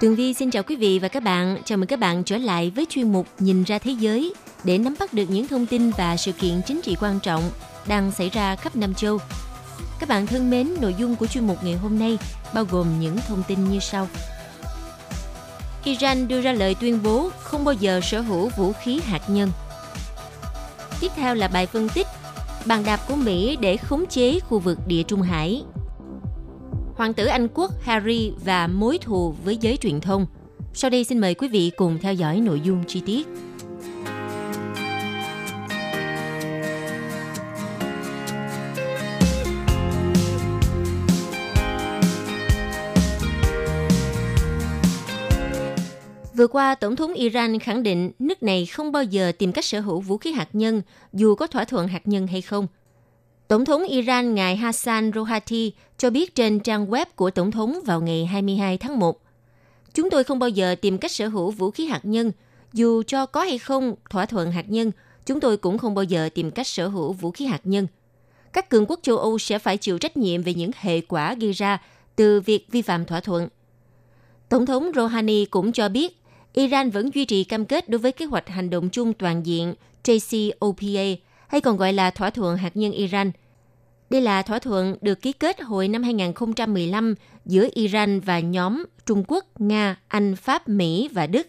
Tường Vi xin chào quý vị và các bạn. Chào mừng các bạn trở lại với chuyên mục Nhìn ra thế giới để nắm bắt được những thông tin và sự kiện chính trị quan trọng đang xảy ra khắp Nam châu. Các bạn thân mến, nội dung của chuyên mục ngày hôm nay bao gồm những thông tin như sau. Iran đưa ra lời tuyên bố không bao giờ sở hữu vũ khí hạt nhân. Tiếp theo là bài phân tích bàn đạp của Mỹ để khống chế khu vực địa Trung Hải Hoàng tử Anh quốc Harry và mối thù với giới truyền thông. Sau đây xin mời quý vị cùng theo dõi nội dung chi tiết. Vừa qua, Tổng thống Iran khẳng định nước này không bao giờ tìm cách sở hữu vũ khí hạt nhân dù có thỏa thuận hạt nhân hay không – Tổng thống Iran ngài Hassan Rouhani cho biết trên trang web của Tổng thống vào ngày 22 tháng 1. Chúng tôi không bao giờ tìm cách sở hữu vũ khí hạt nhân. Dù cho có hay không thỏa thuận hạt nhân, chúng tôi cũng không bao giờ tìm cách sở hữu vũ khí hạt nhân. Các cường quốc châu Âu sẽ phải chịu trách nhiệm về những hệ quả gây ra từ việc vi phạm thỏa thuận. Tổng thống Rouhani cũng cho biết Iran vẫn duy trì cam kết đối với kế hoạch hành động chung toàn diện JCPOA hay còn gọi là thỏa thuận hạt nhân Iran. Đây là thỏa thuận được ký kết hồi năm 2015 giữa Iran và nhóm Trung Quốc, Nga, Anh, Pháp, Mỹ và Đức.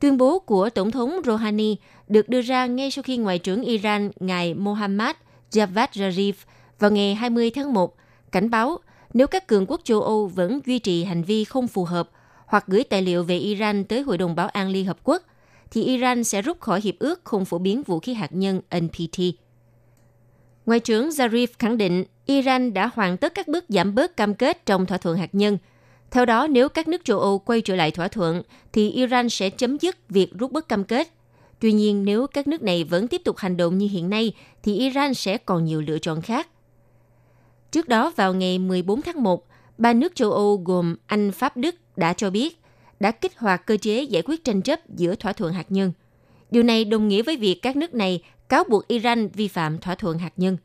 Tuyên bố của Tổng thống Rouhani được đưa ra ngay sau khi Ngoại trưởng Iran ngài Mohammad Javad Zarif vào ngày 20 tháng 1 cảnh báo nếu các cường quốc châu Âu vẫn duy trì hành vi không phù hợp hoặc gửi tài liệu về Iran tới Hội đồng Bảo an Liên Hợp Quốc, thì Iran sẽ rút khỏi hiệp ước không phổ biến vũ khí hạt nhân NPT. Ngoại trưởng Zarif khẳng định Iran đã hoàn tất các bước giảm bớt cam kết trong thỏa thuận hạt nhân. Theo đó, nếu các nước châu Âu quay trở lại thỏa thuận, thì Iran sẽ chấm dứt việc rút bớt cam kết. Tuy nhiên, nếu các nước này vẫn tiếp tục hành động như hiện nay, thì Iran sẽ còn nhiều lựa chọn khác. Trước đó, vào ngày 14 tháng 1, ba nước châu Âu gồm Anh, Pháp, Đức đã cho biết đã kích hoạt cơ chế giải quyết tranh chấp giữa thỏa thuận hạt nhân. Điều này đồng nghĩa với việc các nước này cáo buộc Iran vi phạm thỏa thuận hạt nhân.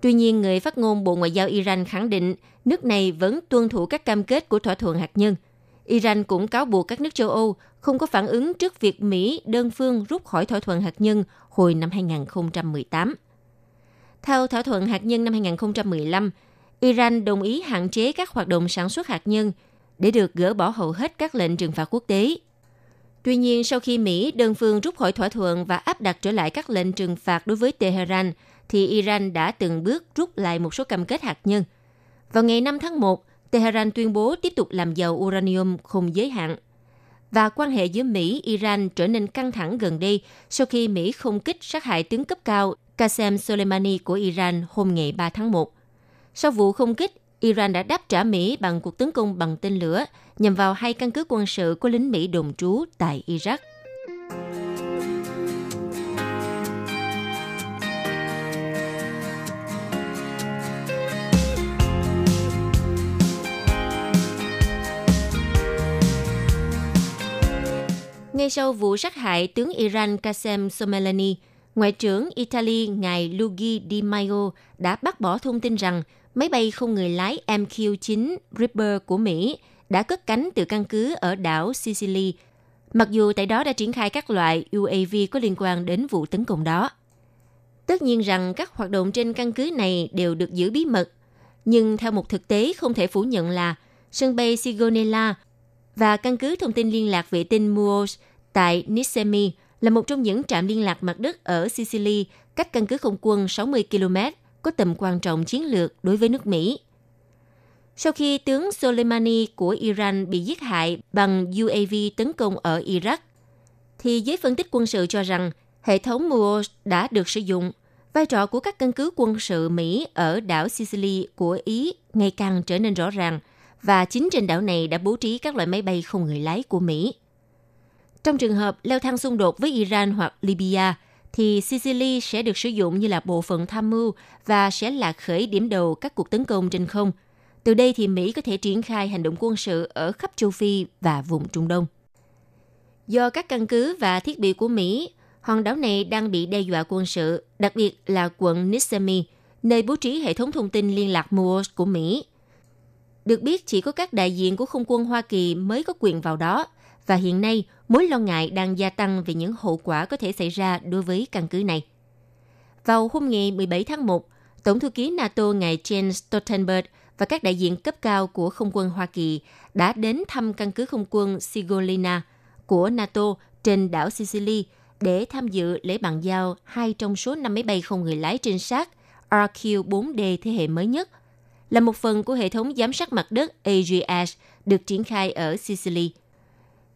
Tuy nhiên, người phát ngôn Bộ Ngoại giao Iran khẳng định nước này vẫn tuân thủ các cam kết của thỏa thuận hạt nhân. Iran cũng cáo buộc các nước châu Âu không có phản ứng trước việc Mỹ đơn phương rút khỏi thỏa thuận hạt nhân hồi năm 2018. Theo thỏa thuận hạt nhân năm 2015, Iran đồng ý hạn chế các hoạt động sản xuất hạt nhân để được gỡ bỏ hầu hết các lệnh trừng phạt quốc tế. Tuy nhiên, sau khi Mỹ đơn phương rút khỏi thỏa thuận và áp đặt trở lại các lệnh trừng phạt đối với Tehran, thì Iran đã từng bước rút lại một số cam kết hạt nhân. Vào ngày 5 tháng 1, Tehran tuyên bố tiếp tục làm giàu uranium không giới hạn. Và quan hệ giữa Mỹ, Iran trở nên căng thẳng gần đây sau khi Mỹ không kích sát hại tướng cấp cao Qasem Soleimani của Iran hôm ngày 3 tháng 1. Sau vụ không kích, Iran đã đáp trả Mỹ bằng cuộc tấn công bằng tên lửa nhằm vào hai căn cứ quân sự của lính Mỹ đồn trú tại Iraq. Ngay sau vụ sát hại tướng Iran Qasem Soleimani, Ngoại trưởng Italy ngài Luigi Di Maio đã bác bỏ thông tin rằng máy bay không người lái MQ-9 Reaper của Mỹ đã cất cánh từ căn cứ ở đảo Sicily, mặc dù tại đó đã triển khai các loại UAV có liên quan đến vụ tấn công đó. Tất nhiên rằng các hoạt động trên căn cứ này đều được giữ bí mật, nhưng theo một thực tế không thể phủ nhận là sân bay Sigonella và căn cứ thông tin liên lạc vệ tinh Muos tại Nisemi là một trong những trạm liên lạc mặt đất ở Sicily cách căn cứ không quân 60 km có tầm quan trọng chiến lược đối với nước Mỹ. Sau khi tướng Soleimani của Iran bị giết hại bằng UAV tấn công ở Iraq, thì giới phân tích quân sự cho rằng hệ thống MUOS đã được sử dụng Vai trò của các căn cứ quân sự Mỹ ở đảo Sicily của Ý ngày càng trở nên rõ ràng và chính trên đảo này đã bố trí các loại máy bay không người lái của Mỹ. Trong trường hợp leo thang xung đột với Iran hoặc Libya, thì Sicily sẽ được sử dụng như là bộ phận tham mưu và sẽ là khởi điểm đầu các cuộc tấn công trên không. Từ đây thì Mỹ có thể triển khai hành động quân sự ở khắp châu Phi và vùng Trung Đông. Do các căn cứ và thiết bị của Mỹ, hòn đảo này đang bị đe dọa quân sự, đặc biệt là quận Nisemi, nơi bố trí hệ thống thông tin liên lạc Moos của Mỹ. Được biết chỉ có các đại diện của không quân Hoa Kỳ mới có quyền vào đó, và hiện nay mối lo ngại đang gia tăng về những hậu quả có thể xảy ra đối với căn cứ này. Vào hôm ngày 17 tháng 1, Tổng thư ký NATO ngài Jens Stoltenberg và các đại diện cấp cao của không quân Hoa Kỳ đã đến thăm căn cứ không quân Sigolina của NATO trên đảo Sicily để tham dự lễ bàn giao hai trong số năm máy bay không người lái trinh sát RQ-4D thế hệ mới nhất, là một phần của hệ thống giám sát mặt đất AGS được triển khai ở Sicily –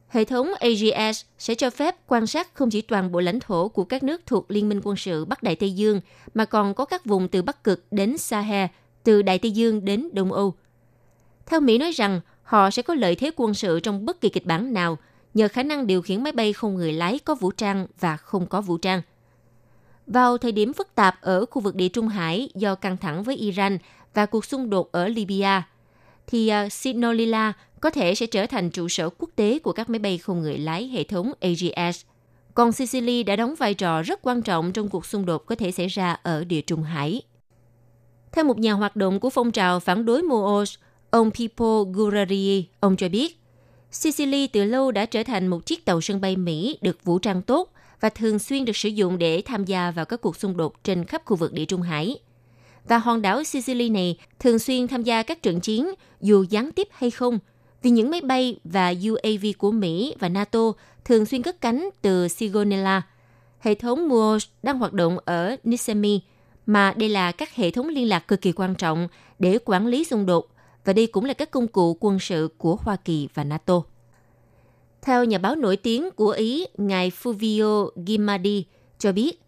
Hệ thống AGS sẽ cho phép quan sát không chỉ toàn bộ lãnh thổ của các nước thuộc Liên minh quân sự Bắc Đại Tây Dương, mà còn có các vùng từ Bắc Cực đến Sahel, từ Đại Tây Dương đến Đông Âu. Theo Mỹ nói rằng, họ sẽ có lợi thế quân sự trong bất kỳ kịch bản nào nhờ khả năng điều khiển máy bay không người lái có vũ trang và không có vũ trang. Vào thời điểm phức tạp ở khu vực Địa Trung Hải do căng thẳng với Iran và cuộc xung đột ở Libya, thì uh, Sinolila có thể sẽ trở thành trụ sở quốc tế của các máy bay không người lái hệ thống AGS. Còn Sicily đã đóng vai trò rất quan trọng trong cuộc xung đột có thể xảy ra ở địa Trung Hải. Theo một nhà hoạt động của phong trào phản đối MOOS, ông Pippo Gurari, ông cho biết, Sicily từ lâu đã trở thành một chiếc tàu sân bay Mỹ được vũ trang tốt và thường xuyên được sử dụng để tham gia vào các cuộc xung đột trên khắp khu vực Địa Trung Hải. Và hòn đảo Sicily này thường xuyên tham gia các trận chiến dù gián tiếp hay không – vì những máy bay và UAV của Mỹ và NATO thường xuyên cất cánh từ Sigonella. Hệ thống MUOS đang hoạt động ở Nisemi, mà đây là các hệ thống liên lạc cực kỳ quan trọng để quản lý xung đột, và đây cũng là các công cụ quân sự của Hoa Kỳ và NATO. Theo nhà báo nổi tiếng của Ý, ngài Fulvio Gimardi cho biết,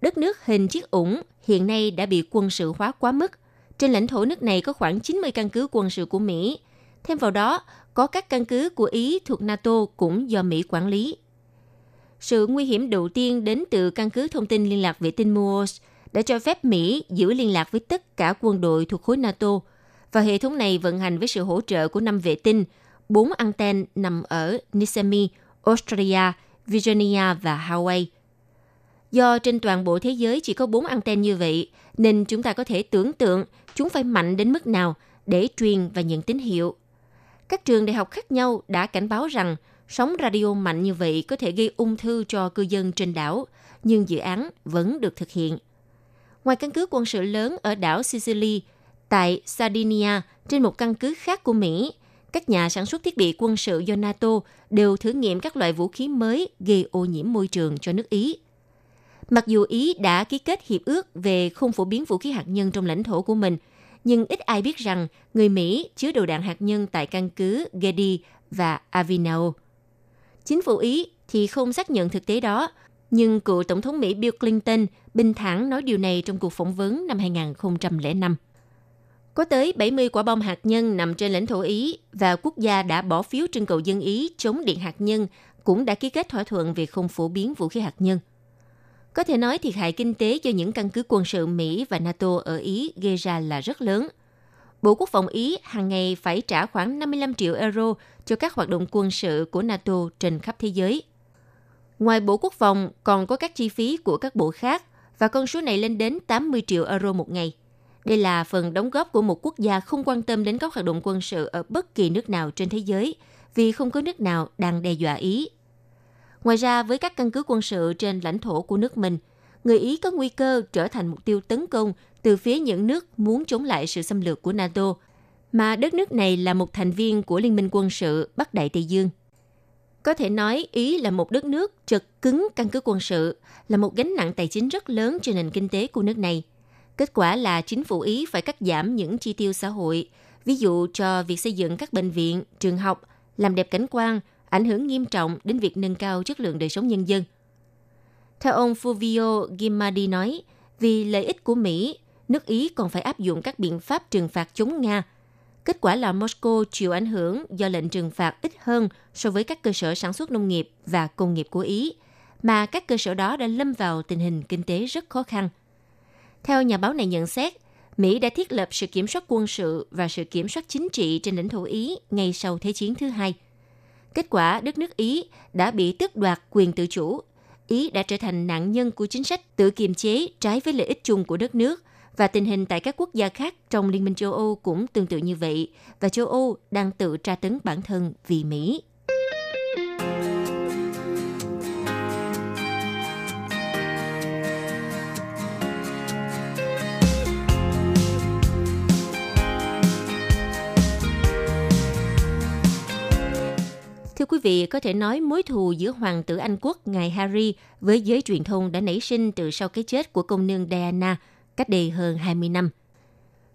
đất nước hình chiếc ủng hiện nay đã bị quân sự hóa quá mức. Trên lãnh thổ nước này có khoảng 90 căn cứ quân sự của Mỹ, Thêm vào đó, có các căn cứ của Ý thuộc NATO cũng do Mỹ quản lý. Sự nguy hiểm đầu tiên đến từ căn cứ thông tin liên lạc vệ tinh moos đã cho phép Mỹ giữ liên lạc với tất cả quân đội thuộc khối NATO và hệ thống này vận hành với sự hỗ trợ của năm vệ tinh, bốn anten nằm ở Nisemi, Australia, Virginia và Hawaii. Do trên toàn bộ thế giới chỉ có bốn anten như vậy, nên chúng ta có thể tưởng tượng chúng phải mạnh đến mức nào để truyền và nhận tín hiệu các trường đại học khác nhau đã cảnh báo rằng sóng radio mạnh như vậy có thể gây ung thư cho cư dân trên đảo, nhưng dự án vẫn được thực hiện. Ngoài căn cứ quân sự lớn ở đảo Sicily, tại Sardinia, trên một căn cứ khác của Mỹ, các nhà sản xuất thiết bị quân sự do NATO đều thử nghiệm các loại vũ khí mới gây ô nhiễm môi trường cho nước Ý. Mặc dù Ý đã ký kết hiệp ước về không phổ biến vũ khí hạt nhân trong lãnh thổ của mình – nhưng ít ai biết rằng người Mỹ chứa đầu đạn hạt nhân tại căn cứ Gedi và Avinao. Chính phủ Ý thì không xác nhận thực tế đó, nhưng cựu Tổng thống Mỹ Bill Clinton bình thản nói điều này trong cuộc phỏng vấn năm 2005. Có tới 70 quả bom hạt nhân nằm trên lãnh thổ Ý và quốc gia đã bỏ phiếu trưng cầu dân Ý chống điện hạt nhân cũng đã ký kết thỏa thuận về không phổ biến vũ khí hạt nhân. Có thể nói thiệt hại kinh tế do những căn cứ quân sự Mỹ và NATO ở Ý gây ra là rất lớn. Bộ Quốc phòng Ý hàng ngày phải trả khoảng 55 triệu euro cho các hoạt động quân sự của NATO trên khắp thế giới. Ngoài Bộ Quốc phòng, còn có các chi phí của các bộ khác và con số này lên đến 80 triệu euro một ngày. Đây là phần đóng góp của một quốc gia không quan tâm đến các hoạt động quân sự ở bất kỳ nước nào trên thế giới vì không có nước nào đang đe dọa Ý Ngoài ra, với các căn cứ quân sự trên lãnh thổ của nước mình, người Ý có nguy cơ trở thành mục tiêu tấn công từ phía những nước muốn chống lại sự xâm lược của NATO, mà đất nước này là một thành viên của Liên minh quân sự Bắc Đại Tây Dương. Có thể nói Ý là một đất nước trật cứng căn cứ quân sự, là một gánh nặng tài chính rất lớn cho nền kinh tế của nước này. Kết quả là chính phủ Ý phải cắt giảm những chi tiêu xã hội, ví dụ cho việc xây dựng các bệnh viện, trường học, làm đẹp cảnh quan, ảnh hưởng nghiêm trọng đến việc nâng cao chất lượng đời sống nhân dân. Theo ông Fulvio Gimardi nói, Vì lợi ích của Mỹ, nước Ý còn phải áp dụng các biện pháp trừng phạt chống Nga. Kết quả là Moscow chịu ảnh hưởng do lệnh trừng phạt ít hơn so với các cơ sở sản xuất nông nghiệp và công nghiệp của Ý, mà các cơ sở đó đã lâm vào tình hình kinh tế rất khó khăn. Theo nhà báo này nhận xét, Mỹ đã thiết lập sự kiểm soát quân sự và sự kiểm soát chính trị trên lãnh thổ Ý ngay sau Thế chiến thứ hai. Kết quả, đất nước Ý đã bị tước đoạt quyền tự chủ. Ý đã trở thành nạn nhân của chính sách tự kiềm chế trái với lợi ích chung của đất nước và tình hình tại các quốc gia khác trong Liên minh châu Âu cũng tương tự như vậy và châu Âu đang tự tra tấn bản thân vì Mỹ. Thưa quý vị, có thể nói mối thù giữa hoàng tử Anh quốc ngài Harry với giới truyền thông đã nảy sinh từ sau cái chết của công nương Diana cách đây hơn 20 năm.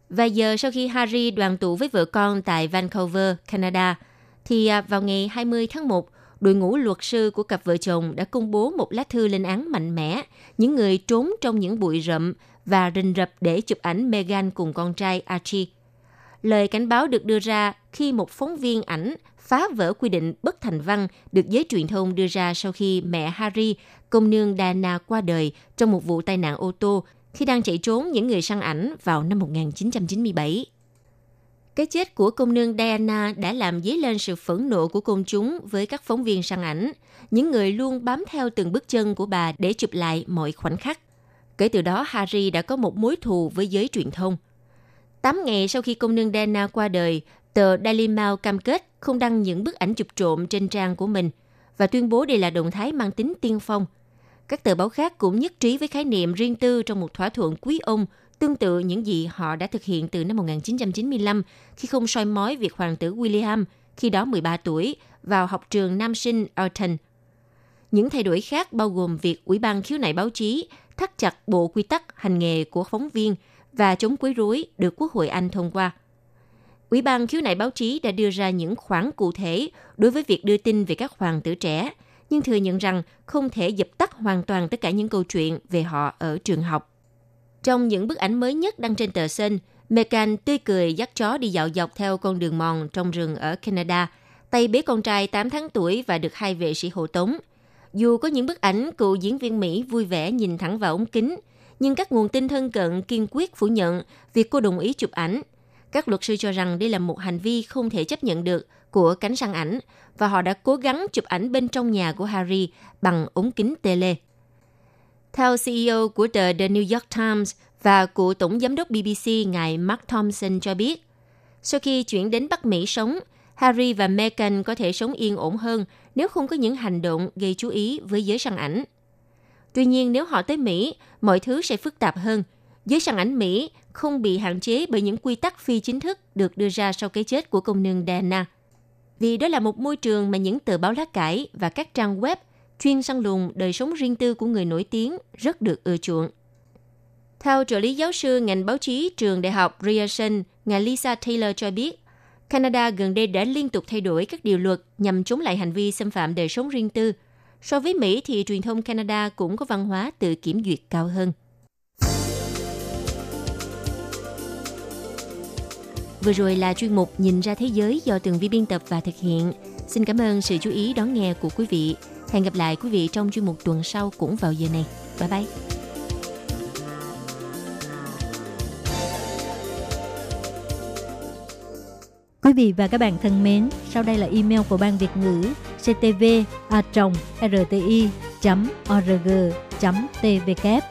Vài giờ sau khi Harry đoàn tụ với vợ con tại Vancouver, Canada, thì à, vào ngày 20 tháng 1, đội ngũ luật sư của cặp vợ chồng đã công bố một lá thư lên án mạnh mẽ những người trốn trong những bụi rậm và rình rập để chụp ảnh Meghan cùng con trai Archie. Lời cảnh báo được đưa ra khi một phóng viên ảnh phá vỡ quy định bất thành văn được giới truyền thông đưa ra sau khi mẹ Harry, công nương Diana qua đời trong một vụ tai nạn ô tô khi đang chạy trốn những người săn ảnh vào năm 1997. Cái chết của công nương Diana đã làm dấy lên sự phẫn nộ của công chúng với các phóng viên săn ảnh, những người luôn bám theo từng bước chân của bà để chụp lại mọi khoảnh khắc. Kể từ đó, Harry đã có một mối thù với giới truyền thông. Tám ngày sau khi công nương Diana qua đời, tờ Daily Mail cam kết không đăng những bức ảnh chụp trộm trên trang của mình và tuyên bố đây là động thái mang tính tiên phong. Các tờ báo khác cũng nhất trí với khái niệm riêng tư trong một thỏa thuận quý ông tương tự những gì họ đã thực hiện từ năm 1995 khi không soi mói việc hoàng tử William, khi đó 13 tuổi, vào học trường nam sinh Eton. Những thay đổi khác bao gồm việc Ủy ban khiếu nại báo chí thắt chặt bộ quy tắc hành nghề của phóng viên và chống quấy rối được Quốc hội Anh thông qua – Ủy ban khiếu nại báo chí đã đưa ra những khoản cụ thể đối với việc đưa tin về các hoàng tử trẻ, nhưng thừa nhận rằng không thể dập tắt hoàn toàn tất cả những câu chuyện về họ ở trường học. Trong những bức ảnh mới nhất đăng trên tờ Sun, Meghan tươi cười dắt chó đi dạo dọc theo con đường mòn trong rừng ở Canada, tay bế con trai 8 tháng tuổi và được hai vệ sĩ hộ tống. Dù có những bức ảnh cựu diễn viên Mỹ vui vẻ nhìn thẳng vào ống kính, nhưng các nguồn tin thân cận kiên quyết phủ nhận việc cô đồng ý chụp ảnh các luật sư cho rằng đây là một hành vi không thể chấp nhận được của cánh săn ảnh và họ đã cố gắng chụp ảnh bên trong nhà của Harry bằng ống kính tele. Theo CEO của tờ The New York Times và của Tổng Giám đốc BBC ngài Mark Thompson cho biết, sau khi chuyển đến Bắc Mỹ sống, Harry và Meghan có thể sống yên ổn hơn nếu không có những hành động gây chú ý với giới săn ảnh. Tuy nhiên, nếu họ tới Mỹ, mọi thứ sẽ phức tạp hơn. Giới săn ảnh Mỹ không bị hạn chế bởi những quy tắc phi chính thức được đưa ra sau cái chết của công nương Diana. Vì đó là một môi trường mà những tờ báo lá cải và các trang web chuyên săn lùng đời sống riêng tư của người nổi tiếng rất được ưa chuộng. Theo trợ lý giáo sư ngành báo chí trường đại học Ryerson, ngài Lisa Taylor cho biết, Canada gần đây đã liên tục thay đổi các điều luật nhằm chống lại hành vi xâm phạm đời sống riêng tư. So với Mỹ thì truyền thông Canada cũng có văn hóa tự kiểm duyệt cao hơn. Vừa rồi là chuyên mục Nhìn ra thế giới do tường vi biên tập và thực hiện. Xin cảm ơn sự chú ý đón nghe của quý vị. Hẹn gặp lại quý vị trong chuyên mục tuần sau cũng vào giờ này. Bye bye! Quý vị và các bạn thân mến, sau đây là email của Ban Việt ngữ ctv a rti org tvk